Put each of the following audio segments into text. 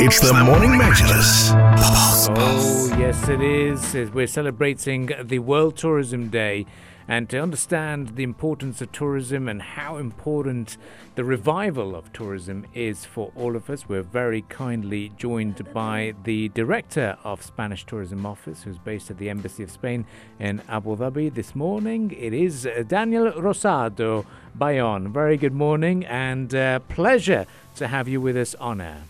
It's the Morning Majlis. Oh, yes, it is. We're celebrating the World Tourism Day. And to understand the importance of tourism and how important the revival of tourism is for all of us, we're very kindly joined by the director of Spanish Tourism Office, who's based at the Embassy of Spain in Abu Dhabi this morning. It is Daniel Rosado Bayon. Very good morning and uh, pleasure to have you with us on air.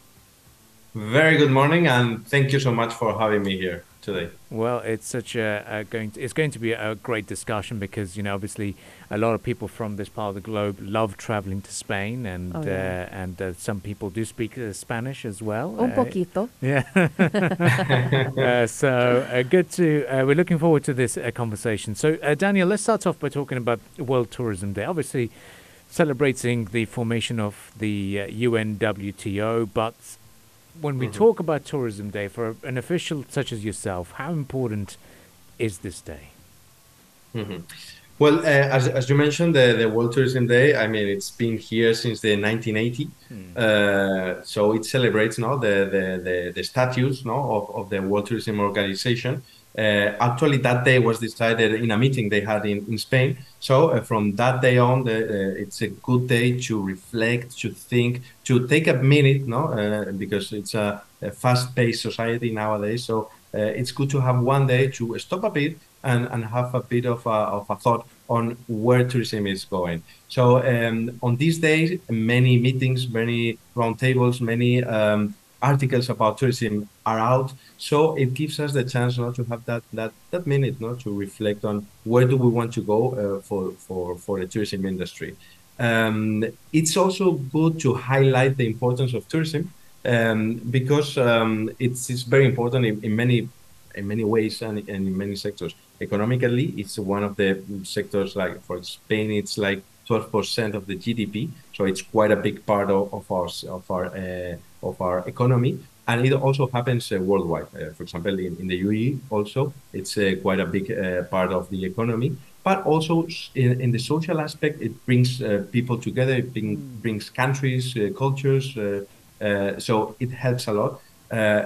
Very good morning, and thank you so much for having me here today. Well, it's such a, a going to, it's going to be a great discussion because you know obviously a lot of people from this part of the globe love traveling to Spain, and Oh, yeah. uh, and uh, some people do speak uh, Spanish as well. Un Uh, poquito. yeah. uh, so uh, good to. Uh, we're looking forward to this uh, conversation. So uh, Daniel, let's start off by talking about World Tourism Day. Obviously, celebrating the formation of the uh, UNWTO, but when we talk about Tourism Day for an official such as yourself, how important is this day? Mhm. Well, uh, as, as you mentioned, the, the World Tourism Day, I mean, it's been here since the 1980. Uh, so it celebrates no, the, the, the, the status no, of, of the World Tourism Organization. Uh, actually, that day was decided in a meeting they had in, in Spain. So uh, from that day on, the, uh, it's a good day to reflect, to think, to take a minute, no, uh, because it's a, a fast-paced society nowadays. So uh, it's good to have one day to stop a bit and, and have a bit of a, of a thought on where tourism is going. So um, on these days, many meetings, many roundtables, many um, articles about tourism are out. So it gives us the chance not to have that that that minute, not to reflect on where do we want to go uh, for for for the tourism industry. Um, it's also good to highlight the importance of tourism um, because um, it's, it's very important in, in many in many ways and, and in many sectors. Economically, it's one of the sectors like for Spain, it's like 12% of the GDP, so it's quite a big part of, of our of our uh, of our economy. And it also happens uh, worldwide. Uh, for example, in, in the UAE, also it's uh, quite a big part of the economy. But also in, in the social aspect, it brings people together. It bring, brings countries, cultures. So it helps a lot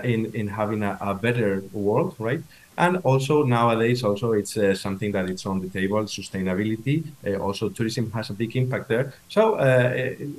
in in having a, a better world, right? And also nowadays, also it's uh, something that it's on the table. Sustainability, uh, also tourism has a big impact there. So uh,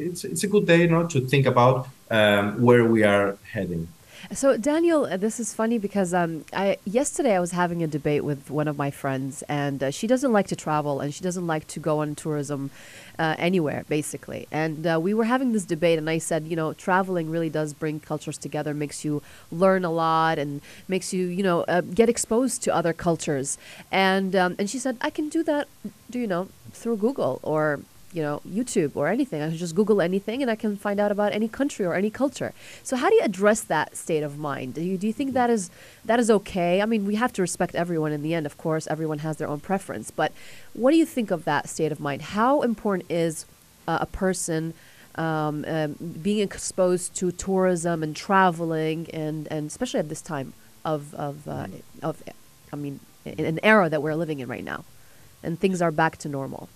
it's it's a good day, not to think about um, where we are heading. So Daniel, uh, this is funny because um, I yesterday I was having a debate with one of my friends, and uh, she doesn't like to travel, and she doesn't like to go on tourism uh, anywhere, basically. And uh, we were having this debate, and I said, you know, traveling really does bring cultures together, makes you learn a lot, and makes you, you know, uh, get exposed to other cultures. And um, and she said, I can do that, do you know, through Google or you know YouTube or anything. I can just Google anything and I can find out about any country or any culture. So how do you address that state of mind? Do you do you think that is that is okay? I mean, we have to respect everyone in the end. Of course, everyone has their own preference. But what do you think of that state of mind? How important is uh, a person um, um, being exposed to tourism and traveling and and especially at this time of of uh, of I mean in an era that we're living in right now, and things are back to normal.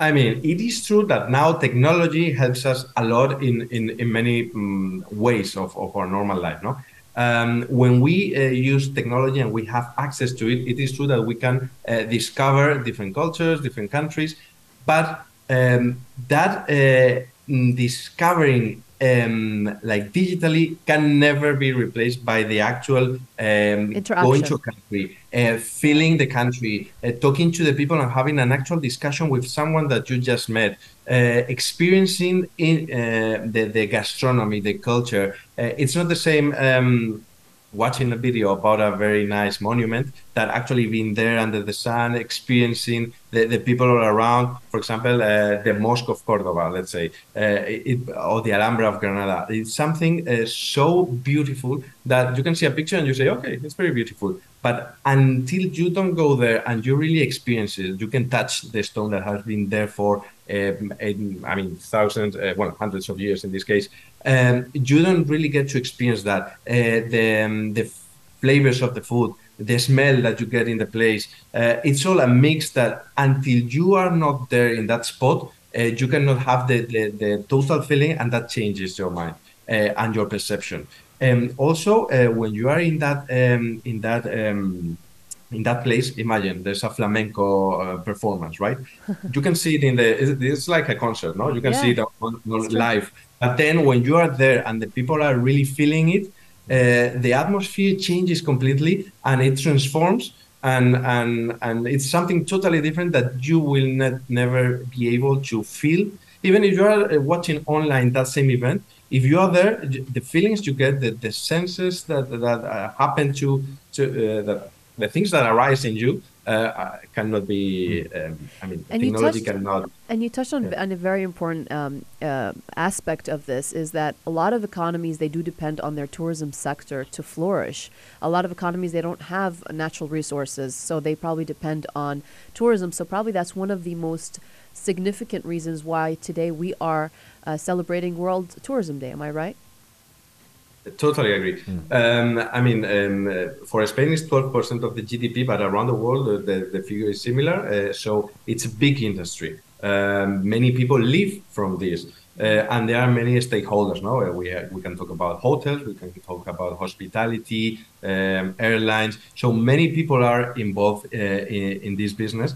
I mean, it is true that now technology helps us a lot in, in, in many um, ways of, of our normal life. No, um, when we uh, use technology and we have access to it, it is true that we can uh, discover different cultures, different countries, but um, that uh, discovering um, like digitally can never be replaced by the actual um, going to a country, uh, feeling the country, uh, talking to the people and having an actual discussion with someone that you just met, uh, experiencing in uh, the, the gastronomy, the culture. Uh, it's not the same um, watching a video about a very nice monument that actually being there under the sun, experiencing the, the people all around. For example, uh, the Mosque of Cordoba, let's say, uh, it, or the Alhambra of Granada. It's something uh, so beautiful that you can see a picture and you say, okay, it's very beautiful. But until you don't go there and you really experience it, you can touch the stone that has been there for, um, I mean, thousands, uh, well, hundreds of years in this case. Um, you don't really get to experience that. Uh, the um, the flavors of the food, the smell that you get in the place. Uh, it's all a mix that until you are not there in that spot, uh, you cannot have the, the, the total feeling, and that changes your mind. and your perception. And also, when you are in that um, in that um, in that place, imagine there's a flamenco uh, performance, right? you can see it in the, it's, it's like a concert, no? You can yeah. see it on, on live. But then when you are there and the people are really feeling it, uh, the atmosphere changes completely and it transforms and and and it's something totally different that you will not, never be able to feel even if you are uh, watching online that same event if you are there the feelings you get the, the senses that that uh, happen to to uh, that the things that arise in you uh, uh cannot be. Um, I mean, and technology touched, cannot. And you touched on, yeah. on a very important um, uh, aspect of this is that a lot of economies they do depend on their tourism sector to flourish. A lot of economies they don't have natural resources, so they probably depend on tourism. So probably that's one of the most significant reasons why today we are uh, celebrating World Tourism Day. Am I right? Totally agree. Mm. Um, I mean, um, for Spain, it's 12% of the GDP, but around the world, uh, the, the figure is similar. Uh, so it's a big industry. Um, many people live from this. Uh, and there are many stakeholders. No, uh, we we can talk about hotels, we can talk about hospitality, um, airlines. So many people are involved uh, in, in, this business,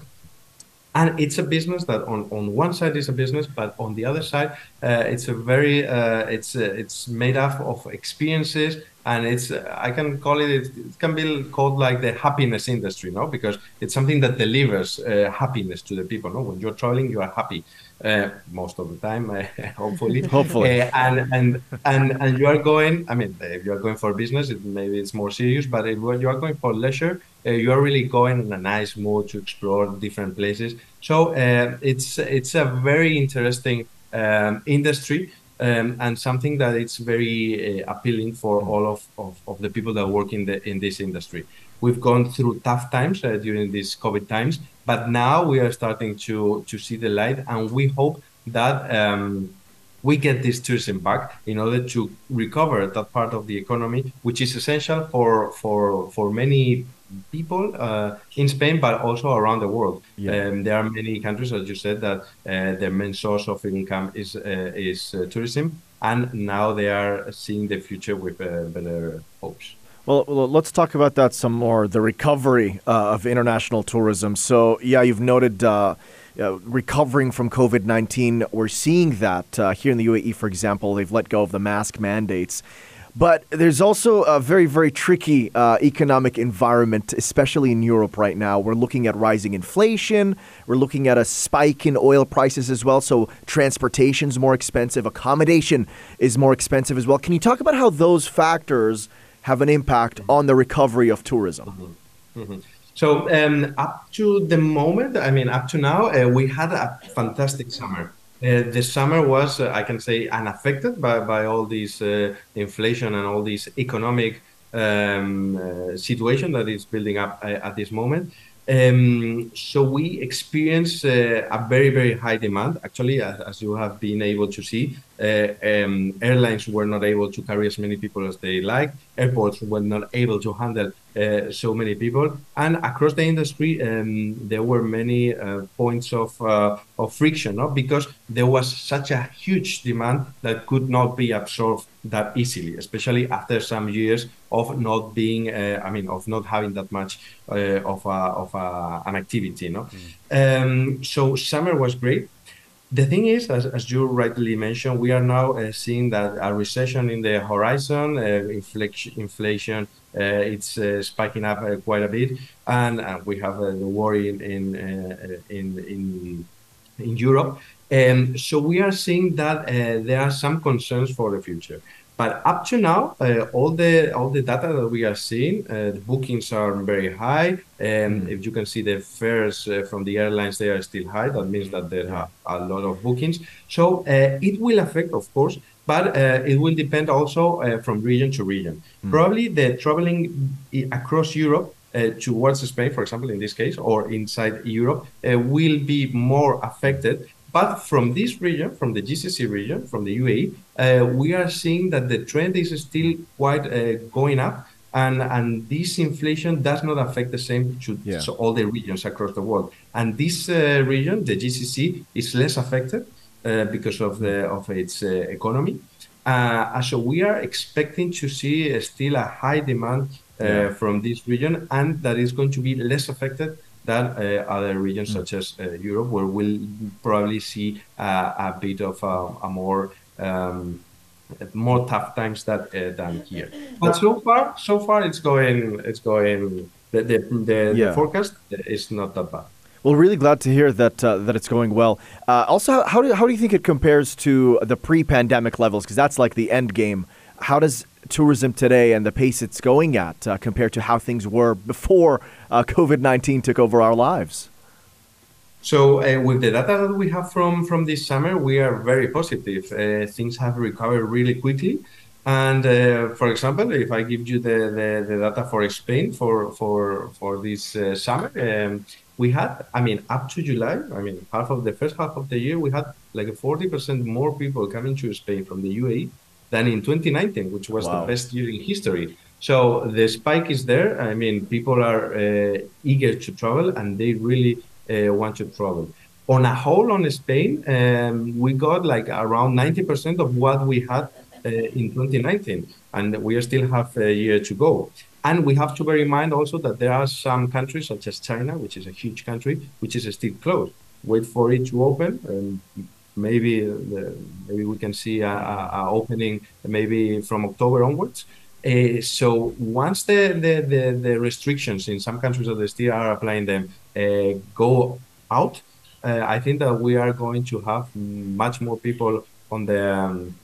and it's a business that on, on one side is a business but on the other side uh, it's a very uh, it's uh, it's made up of experiences and it's uh, i can call it it can be called like the happiness industry no because it's something that delivers uh, happiness to the people no when you're traveling you are happy uh, most of the time, uh, hopefully. hopefully. And, and and and you are going. I mean, if you are going for business, it, maybe it's more serious. But if you are going for leisure, uh, you are really going in a nice mood to explore different places. So uh, it's it's a very interesting um, industry. Um, and something that it's very uh, appealing for all of, of, of, the people that work in the in this industry. We've gone through tough times uh, during these COVID times, but now we are starting to to see the light, and we hope that um, we get this tourism back in order to recover that part of the economy, which is essential for for for many people uh, in Spain, but also around the world. Yeah. Um, there are many countries, as you said, that uh, their main source of income is uh, is uh, tourism, and now they are seeing the future with uh, better hopes. Well, let's talk about that some more. The recovery uh, of international tourism. So, yeah, you've noted. Uh, recovering from COVID 19. We're seeing that uh, here in the UAE, for example. They've let go of the mask mandates. But there's also a very, very tricky uh, economic environment, especially in Europe right now. We're looking at rising inflation. We're looking at a spike in oil prices as well. So transportation's more expensive. Accommodation is more expensive as well. Can you talk about how those factors have an impact on the recovery of tourism? Mm-hmm. Mm-hmm. So um, up to the moment, I mean, up to now, uh, we had a fantastic summer. Uh, the summer was, uh, I can say, unaffected by, by all this uh, inflation and all this economic um, situation that is building up at this moment. Um, so we experienced uh, a very, very high demand. Actually, as, as you have been able to see, uh, um, airlines were not able to carry as many people as they like. Airports were not able to handle uh, so many people, and across the industry, um, there were many uh, points of uh, of friction, no? because there was such a huge demand that could not be absorbed that easily, especially after some years of not being, uh, I mean, of not having that much uh, of, a, of a, an activity. No? Mm. Um, so summer was great. The thing is, as, as you rightly mentioned, we are now uh, seeing that a recession in the horizon, uh, inflation, inflation uh, it's uh, spiking up quite a bit, and we have the war in in in, in in Europe. And so we are seeing that there are some concerns for the future. But up to now, uh, all the all the data that we are seeing, uh, the bookings are very high. And mm. if you can see the fares uh, from the airlines, they are still high. That means that there are a lot of bookings. So uh, it will affect, of course, but uh, it will depend also uh, from region to region. Mm. Probably the traveling across Europe uh, towards Spain, for example, in this case, or inside Europe, uh, will be more affected but from this region, from the GCC region, from the UAE, uh, we are seeing that the trend is still quite uh, going up. And, and this inflation does not affect the same to yeah. so all the regions across the world. And this uh, region, the GCC, is less affected uh, because of the of its uh, economy. Uh, so we are expecting to see still a high demand Yeah. from this region, and that is going to be less affected than uh, other regions Mm. such as uh, Europe, where we'll probably see uh, a bit of a, a more um, more tough times that uh, than here. But so far, so far it's going it's going the the, the, Yeah. the forecast is not that bad. Well, really glad to hear that uh, that it's going well. Uh, also, how- how do, how do you think it compares to the pre-pandemic levels? Because that's like the end game. How does tourism today and the pace it's going at uh, compare to how things were before uh, COVID nineteen took over our lives? So uh, with the data that we have from from this summer, we are very positive. Uh, things have recovered really quickly. And uh, for example, if I give you the, the, the data for Spain for for for this uh, summer, um, we had, I mean, up to July, I mean, half of the first half of the year, we had like 40% more people coming to Spain from the UAE than in 2019, which was Wow. the best year in history. So the spike is there. I mean, people are uh, eager to travel and they really uh, want to travel. On a whole, on Spain, um, we got like around 90% of what we had uh, in 2019, and we still have a year to go. And we have to bear in mind also that there are some countries, such as China, which is a huge country, which is still closed. Wait for it to open, and maybe the, maybe we can see a, a, opening maybe from October onwards. Uh, so once the, the, the, the restrictions in some countries that still are applying them uh, go out, uh, I think that we are going to have much more people on the, um,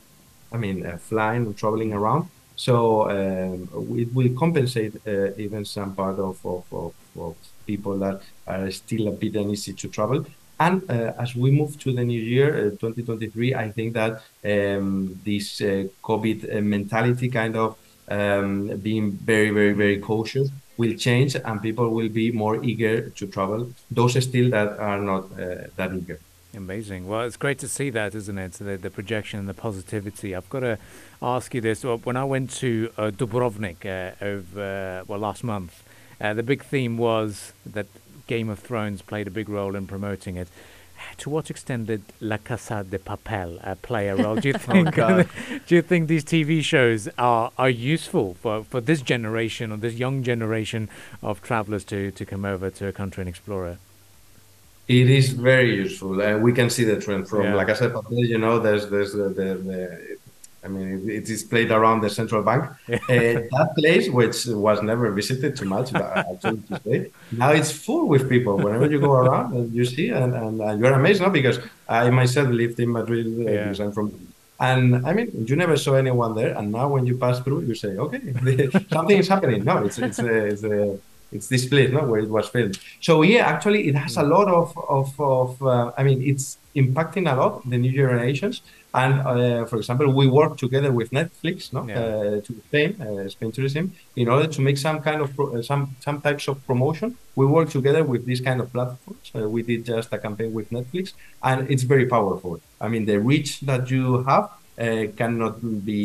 I mean, flying and traveling around. So um, it will compensate even some part of, of, of, of people that are still a bit uneasy to travel. And uh, as we move to the new year, uh, 2023, I think that um, this uh, COVID mentality kind of um, being very, very, very cautious will change and people will be more eager to travel. Those still that are not uh, that eager. Amazing. Well, it's great to see that, isn't it? The, the projection and the positivity. I've got to ask you this. When I went to uh, Dubrovnik uh, over, well, last month, the big theme was that Game of Thrones played a big role in promoting it. To what extent did La Casa de Papel uh, play a role? Do you think? God. do you think these TV shows are, are useful for, for this generation or this young generation of travelers to, to come over to a country and explore it? It is very useful. Uh, we can see the trend from Yeah. La Casa de Papel. You know, there's there's the, the, the I mean, it, it is played around the central bank. Uh, that place, which was never visited too much, actually to say, now it's full with people. Whenever you go around, and you see, and, and, and you're amazed, no? Because I myself lived in Madrid uh, Yeah. because I'm from. And I mean, you never saw anyone there, and now when you pass through, you say, "Okay, something is happening." No, it's it's uh, it's, uh, it's this place, no, where it was filmed. So yeah, actually, it has a lot of of, of uh, I mean, it's impacting a lot the new generations. And uh, for example, we work together with Netflix, no, Yeah. uh, to Spain, uh, Spain Tourism, in order to make some kind of pro- uh, some some types of promotion. We work together with these kind of platforms. Uh, we did just a campaign with Netflix, and it's very powerful. I mean, the reach that you have uh, cannot be.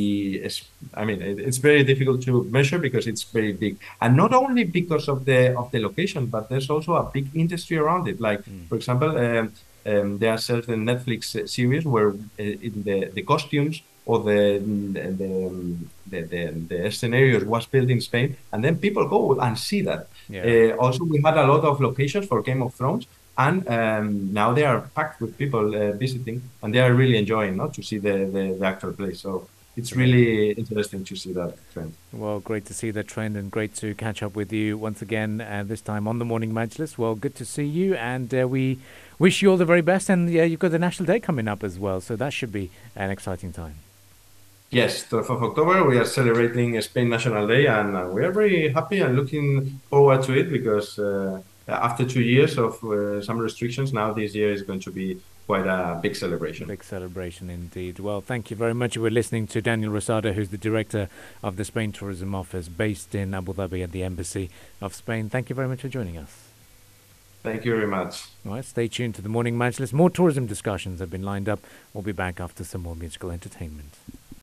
I mean, it, it's very difficult to measure because it's very big, and not only because of the of the location, but there's also a big industry around it. Like, for example, um, um, there are certain Netflix series where uh, in the the costumes or the the the, the, the, the scenarios was built in Spain, and then people go and see that. Yeah. Uh, also, we had a lot of locations for Game of Thrones, and um, now they are packed with people uh, visiting, and they are really enjoying not to see the, the, the actual place. So it's really interesting to see that trend. Well, great to see that trend and great to catch up with you once again, uh, this time on the Morning Majlis. Well, good to see you, and uh, we wish you all the very best. And yeah, you've got the National Day coming up as well, so that should be an exciting time. Yes, 12th of October, we are celebrating Spain National Day, and uh, we are very happy and looking forward to it because uh, after two years of uh, some restrictions, now this year is going to be quite a big celebration. Big celebration indeed. Well, thank you very much. We're listening to Daniel Rosado, who's the director of the Spain Tourism Office based in Abu Dhabi at the Embassy of Spain. Thank you very much for joining us. Thank you very much. All right, stay tuned to the Morning Majlis. More tourism discussions have been lined up. We'll be back after some more musical entertainment.